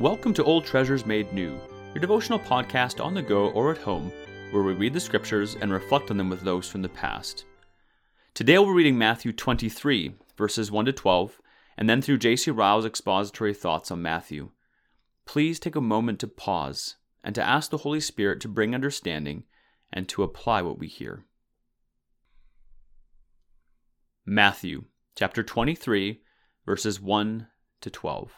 Welcome to Old Treasures Made New, your devotional podcast on the go or at home, where we read the scriptures and reflect on them with those from the past. Today we're reading Matthew 23, verses 1 to 12, and then through J.C. Ryle's expository thoughts on Matthew. Please take a moment to pause and to ask the Holy Spirit to bring understanding and to apply what we hear. Matthew chapter 23, verses 1 to 12.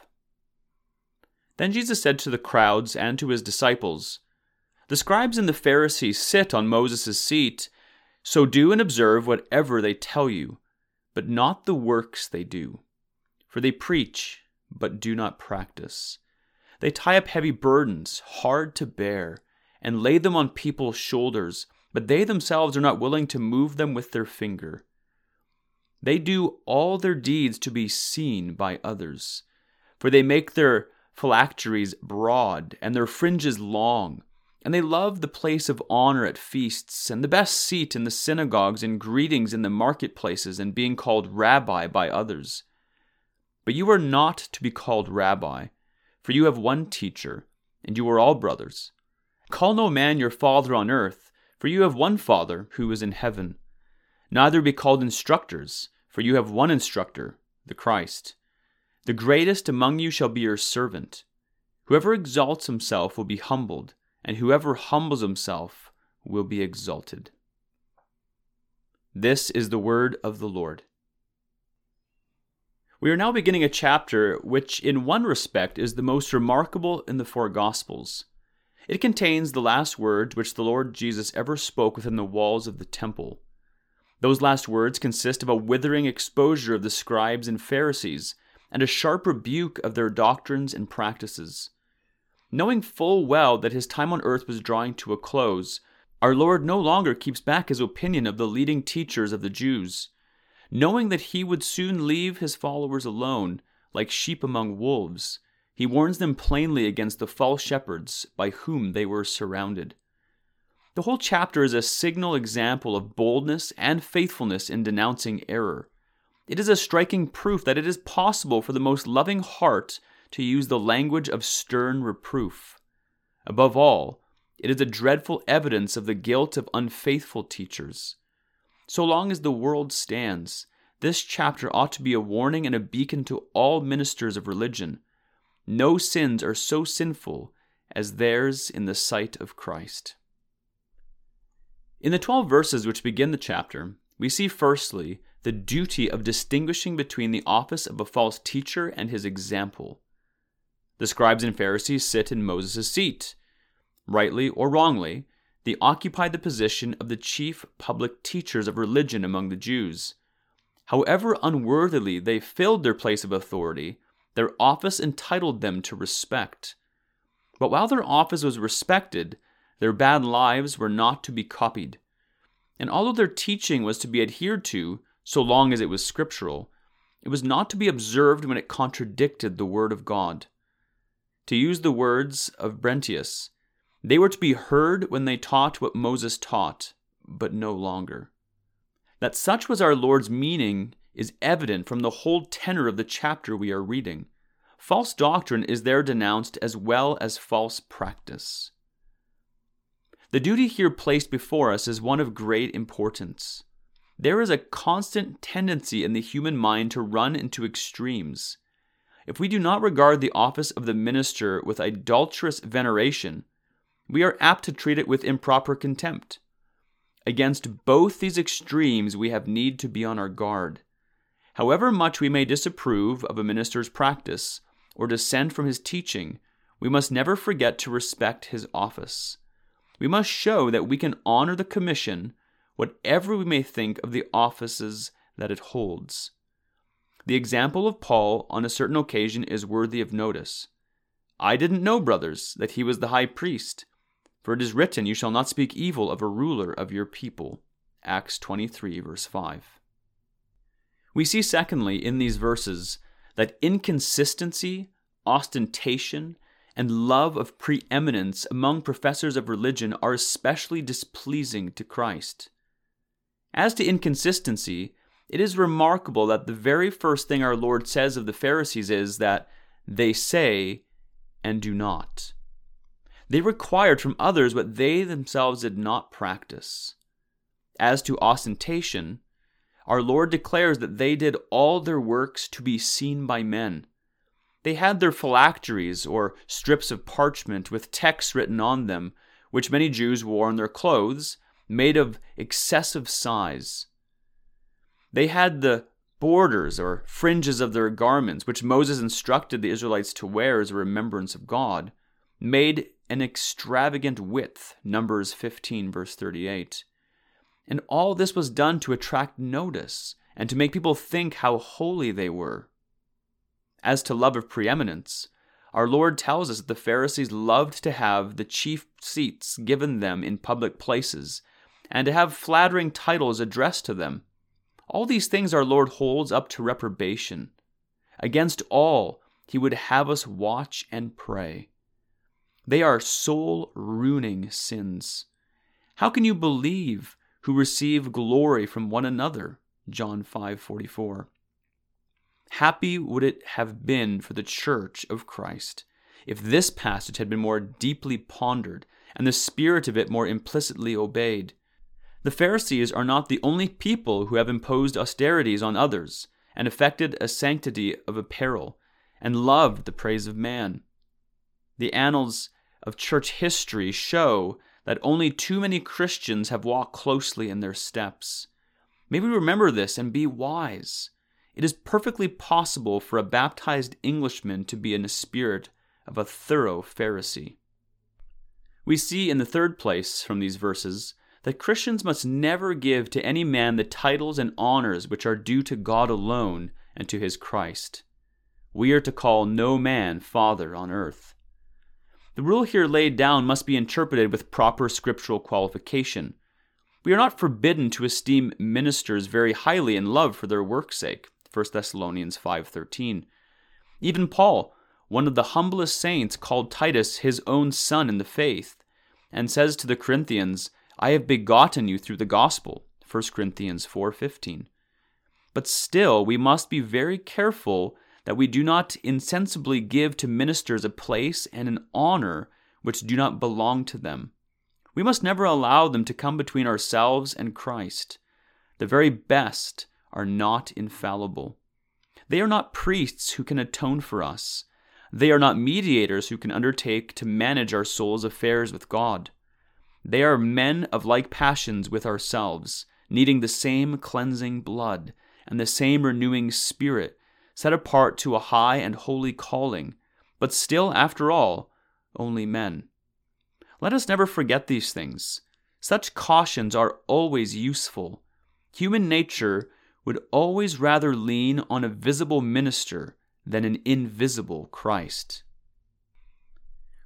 Then Jesus said to the crowds and to his disciples, The scribes and the Pharisees sit on Moses' seat, so do and observe whatever they tell you, but not the works they do. For they preach, but do not practice. They tie up heavy burdens, hard to bear, and lay them on people's shoulders, but they themselves are not willing to move them with their finger. They do all their deeds to be seen by others, for they make their phylacteries broad and their fringes long, and they love the place of honor at feasts, and the best seat in the synagogues, and greetings in the marketplaces, and being called rabbi by others. But you are not to be called rabbi, for you have one teacher, and you are all brothers. Call no man your father on earth, for you have one Father who is in heaven. Neither be called instructors, for you have one instructor, the Christ. The greatest among you shall be your servant. Whoever exalts himself will be humbled, and whoever humbles himself will be exalted. This is the word of the Lord. We are now beginning a chapter which, in one respect, is the most remarkable in the four Gospels. It contains the last words which the Lord Jesus ever spoke within the walls of the temple. Those last words consist of a withering exposure of the scribes and Pharisees and a sharp rebuke of their doctrines and practices. Knowing full well that his time on earth was drawing to a close, our Lord no longer keeps back his opinion of the leading teachers of the Jews knowing that he would soon leave his followers alone, like sheep among wolves, he warns them plainly against the false shepherds by whom they were surrounded. The whole chapter is a signal example of boldness and faithfulness in denouncing error. It is a striking proof that it is possible for the most loving heart to use the language of stern reproof. Above all, it is a dreadful evidence of the guilt of unfaithful teachers. So long as the world stands, this chapter ought to be a warning and a beacon to all ministers of religion. No sins are so sinful as theirs in the sight of Christ. In the 12 verses which begin the chapter, we see firstly the duty of distinguishing between the office of a false teacher and his example. The scribes and Pharisees sit in Moses' seat. Rightly or wrongly, they occupied the position of the chief public teachers of religion among the Jews. However unworthily they filled their place of authority, their office entitled them to respect. But while their office was respected, their bad lives were not to be copied. And although their teaching was to be adhered to, so long as it was scriptural, it was not to be observed when it contradicted the Word of God. To use the words of Brentius, they were to be heard when they taught what Moses taught, but no longer. That such was our Lord's meaning is evident from the whole tenor of the chapter we are reading. False doctrine is there denounced as well as false practice. The duty here placed before us is one of great importance. There is a constant tendency in the human mind to run into extremes. If we do not regard the office of the minister with idolatrous veneration, we are apt to treat it with improper contempt. Against both these extremes, we have need to be on our guard. However much we may disapprove of a minister's practice or dissent from his teaching, we must never forget to respect his office. We must show that we can honor the commission, whatever we may think of the offices that it holds. The example of Paul on a certain occasion is worthy of notice. I didn't know, brothers, that he was the high priest for it is written, You shall not speak evil of a ruler of your people. Acts 23, verse 5. We see, secondly, in these verses, that inconsistency, ostentation, and love of preeminence among professors of religion are especially displeasing to Christ. As to inconsistency, it is remarkable that the very first thing our Lord says of the Pharisees is that they say, and do not. They required from others what they themselves did not practice. As to ostentation, our Lord declares that they did all their works to be seen by men. They had their phylacteries, or strips of parchment with texts written on them, which many Jews wore on their clothes, made of excessive size. They had the borders or fringes of their garments, which Moses instructed the Israelites to wear as a remembrance of God, made an extravagant width, Numbers 15, verse 38. And all this was done to attract notice and to make people think how holy they were. As to love of preeminence, our Lord tells us that the Pharisees loved to have the chief seats given them in public places, and to have flattering titles addressed to them. All these things our Lord holds up to reprobation. Against all, he would have us watch and pray. They are soul ruining sins. How can you believe who receive glory from one another? John 5:44. Happy would it have been for the church of Christ if this passage had been more deeply pondered and the spirit of it more implicitly obeyed. The Pharisees are not the only people who have imposed austerities on others and affected a sanctity of apparel and loved the praise of man. The annals of church history show that only too many Christians have walked closely in their steps. May we remember this and be wise. It is perfectly possible for a baptized Englishman to be in the spirit of a thorough Pharisee. We see in the third place from these verses that Christians must never give to any man the titles and honors which are due to God alone and to his Christ. We are to call no man father on earth. The rule here laid down must be interpreted with proper scriptural qualification. We are not forbidden to esteem ministers very highly in love for their work's sake. 1 Thessalonians 5:13. Even Paul, one of the humblest saints, called Titus his own son in the faith, and says to the Corinthians, I have begotten you through the gospel. 1 Corinthians 4:15. But still we must be very careful that we do not insensibly give to ministers a place and an honor which do not belong to them. We must never allow them to come between ourselves and Christ. The very best are not infallible. They are not priests who can atone for us. They are not mediators who can undertake to manage our soul's affairs with God. They are men of like passions with ourselves, needing the same cleansing blood and the same renewing spirit set apart to a high and holy calling, but still, after all, only men. Let us never forget these things. Such cautions are always useful. Human nature would always rather lean on a visible minister than an invisible Christ.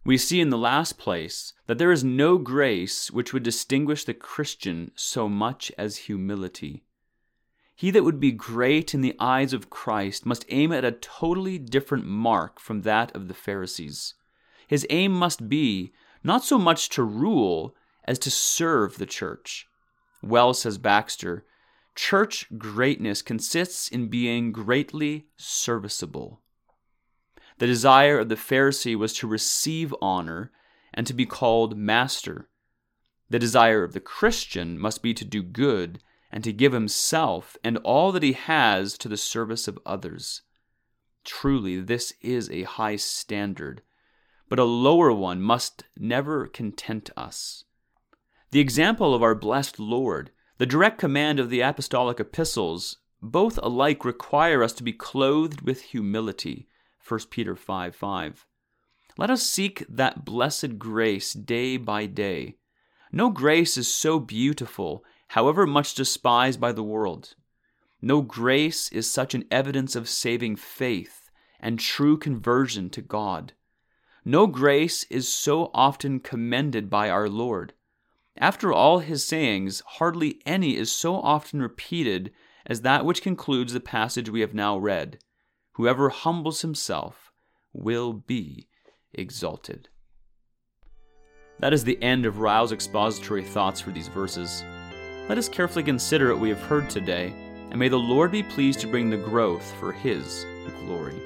We see in the last place that there is no grace which would distinguish the Christian so much as humility. He that would be great in the eyes of Christ must aim at a totally different mark from that of the Pharisees. His aim must be not so much to rule as to serve the church. Well, says Baxter, church greatness consists in being greatly serviceable. The desire of the Pharisee was to receive honor and to be called master. The desire of the Christian must be to do good and to give himself and all that he has to the service of others. Truly, this is a high standard, but a lower one must never content us. The example of our blessed Lord, the direct command of the apostolic epistles, both alike require us to be clothed with humility. 1 Peter 5 5. Let us seek that blessed grace day by day. No grace is so beautiful however much despised by the world. No grace is such an evidence of saving faith and true conversion to God. No grace is so often commended by our Lord. After all his sayings, hardly any is so often repeated as that which concludes the passage we have now read Whoever humbles himself will be exalted. That is the end of Ryle's expository thoughts for these verses. Let us carefully consider what we have heard today, and may the Lord be pleased to bring the growth for His glory.